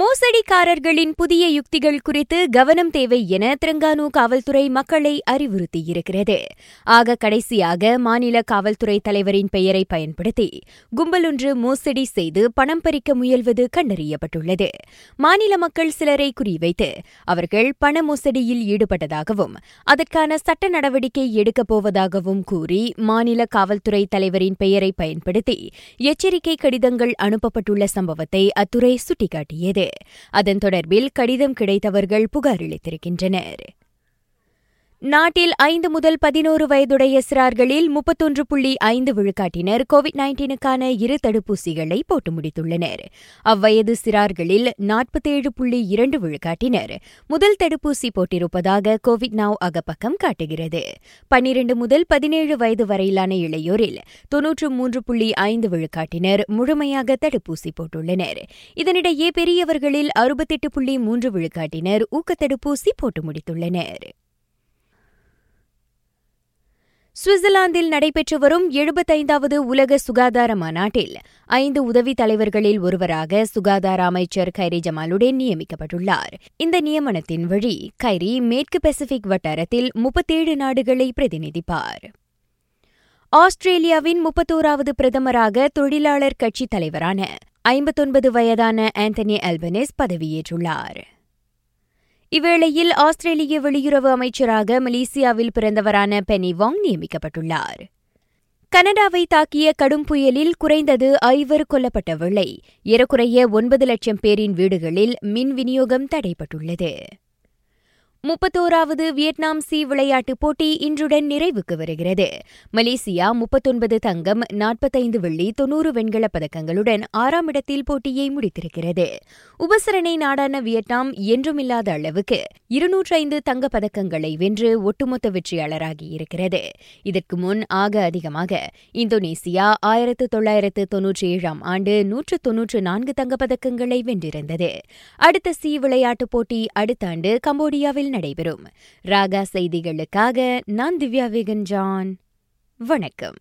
மோசடிக்காரர்களின் புதிய யுக்திகள் குறித்து கவனம் தேவை என திரங்கானு காவல்துறை மக்களை அறிவுறுத்தியிருக்கிறது. ஆக கடைசியாக மாநில காவல்துறை தலைவரின் பெயரை பயன்படுத்தி கும்பலொன்று மோசடி செய்து பணம் பறிக்க முயல்வது கண்டறியப்பட்டுள்ளது. மாநில மக்கள் சிலரை குறிவைத்து அவர்கள் பண மோசடியில் ஈடுபட்டதாகவும் அதற்கான சட்ட நடவடிக்கை எடுக்கப் போவதாகவும் கூறி மாநில காவல்துறை தலைவரின் பெயரை பயன்படுத்தி எச்சரிக்கை கடிதங்கள் அனுப்பப்பட்டுள்ள சம்பவத்தை அத்துறை சுட்டிக்காட்டியது. அதன் தொடர்பில் கடிதம் கிடைத்தவர்கள் புகார் அளித்திருக்கின்றனர். நாட்டில் ஐந்து முதல் பதினோரு வயதுடைய சிறார்களில் முப்பத்தொன்று புள்ளி ஐந்து விழுக்காட்டினர் கோவிட் நைன்டீனுக்கான இரு தடுப்பூசிகளை போட்டு முடித்துள்ளனர். அவ்வயது சிறார்களில் நாற்பத்தேழு புள்ளி இரண்டு விழுக்காட்டினர். முதல் தடுப்பூசி போட்டிருப்பதாக கோவிட் நவ் அகப்பக்கம் காட்டுகிறது. பன்னிரண்டு முதல் பதினேழு வயது வரையிலான இளையோரில் தொன்னூற்று மூன்று புள்ளி ஐந்து விழுக்காட்டினர் முழுமையாக தடுப்பூசி போட்டுள்ளனர். இதனிடையே பெரியவர்களில் அறுபத்தெட்டு புள்ளி மூன்று விழுக்காட்டினர் ஊக்கத்தடுப்பூசி போட்டு முடித்துள்ளனர். சுவிட்சர்லாந்தில் நடைபெற்று வரும் எழுபத்தைந்தாவது உலக சுகாதார மாநாட்டில் ஐந்து உதவி தலைவர்களில் ஒருவராக சுகாதார அமைச்சர் கைரி ஜமாலுடன் நியமிக்கப்பட்டுள்ளார். இந்த நியமனத்தின் வழி கைரி மேற்கு பசிபிக் வட்டாரத்தில் முப்பத்தேழு நாடுகளை பிரதிநிதிப்பார். ஆஸ்திரேலியாவின் முப்பத்தோராவது பிரதமராக தொழிலாளர் கட்சித் தலைவரான ஐம்பத்தொன்பது வயதான ஆந்தனி அல்பனிஸ் பதவியேற்றுள்ளார். இவ்வேளையில் ஆஸ்திரேலிய வெளியுறவு அமைச்சராக மலேசியாவில் பிறந்தவரான பெனி வாங் நியமிக்கப்பட்டுள்ளார். கனடாவை தாக்கிய கடும் புயலில் குறைந்தது ஐவர் கொல்லப்பட்ட வேளை. ஏறக்குறைய ஒன்பது லட்சம் பேரின் வீடுகளில் மின் விநியோகம் தடைப்பட்டுள்ளது முப்பத்தோராவது வியட்நாம் சி விளையாட்டுப் போட்டி இன்றுடன் நிறைவுக்கு வருகிறது. மலேசியா முப்பத்தொன்பது தங்கம் நாற்பத்தைந்து வெள்ளி தொன்னூறு வெண்கலப் பதக்கங்களுடன் ஆறாம் இடத்தில் போட்டியை முடித்திருக்கிறது. உபசரணை நாடான வியட்நாம் என்றுமில்லாத அளவுக்கு இருநூற்றி ஐந்து தங்கப் பதக்கங்களை வென்று ஒட்டுமொத்த வெற்றியாளராகியிருக்கிறது இதற்கு முன் ஆக அதிகமாக இந்தோனேசியா ஆயிரத்து தொள்ளாயிரத்து தொன்னூற்றி ஏழாம் ஆண்டு நூற்று தொன்னூற்று நான்கு தங்கப்பதக்கங்களை வென்றிருந்தது. அடுத்த சி விளையாட்டுப் போட்டி அடுத்த ஆண்டு கம்போடியாவில் நடைபெறும். ராகா செய்திகளுக்காக நான் திவ்யா வேகன் ஜான் வணக்கம்.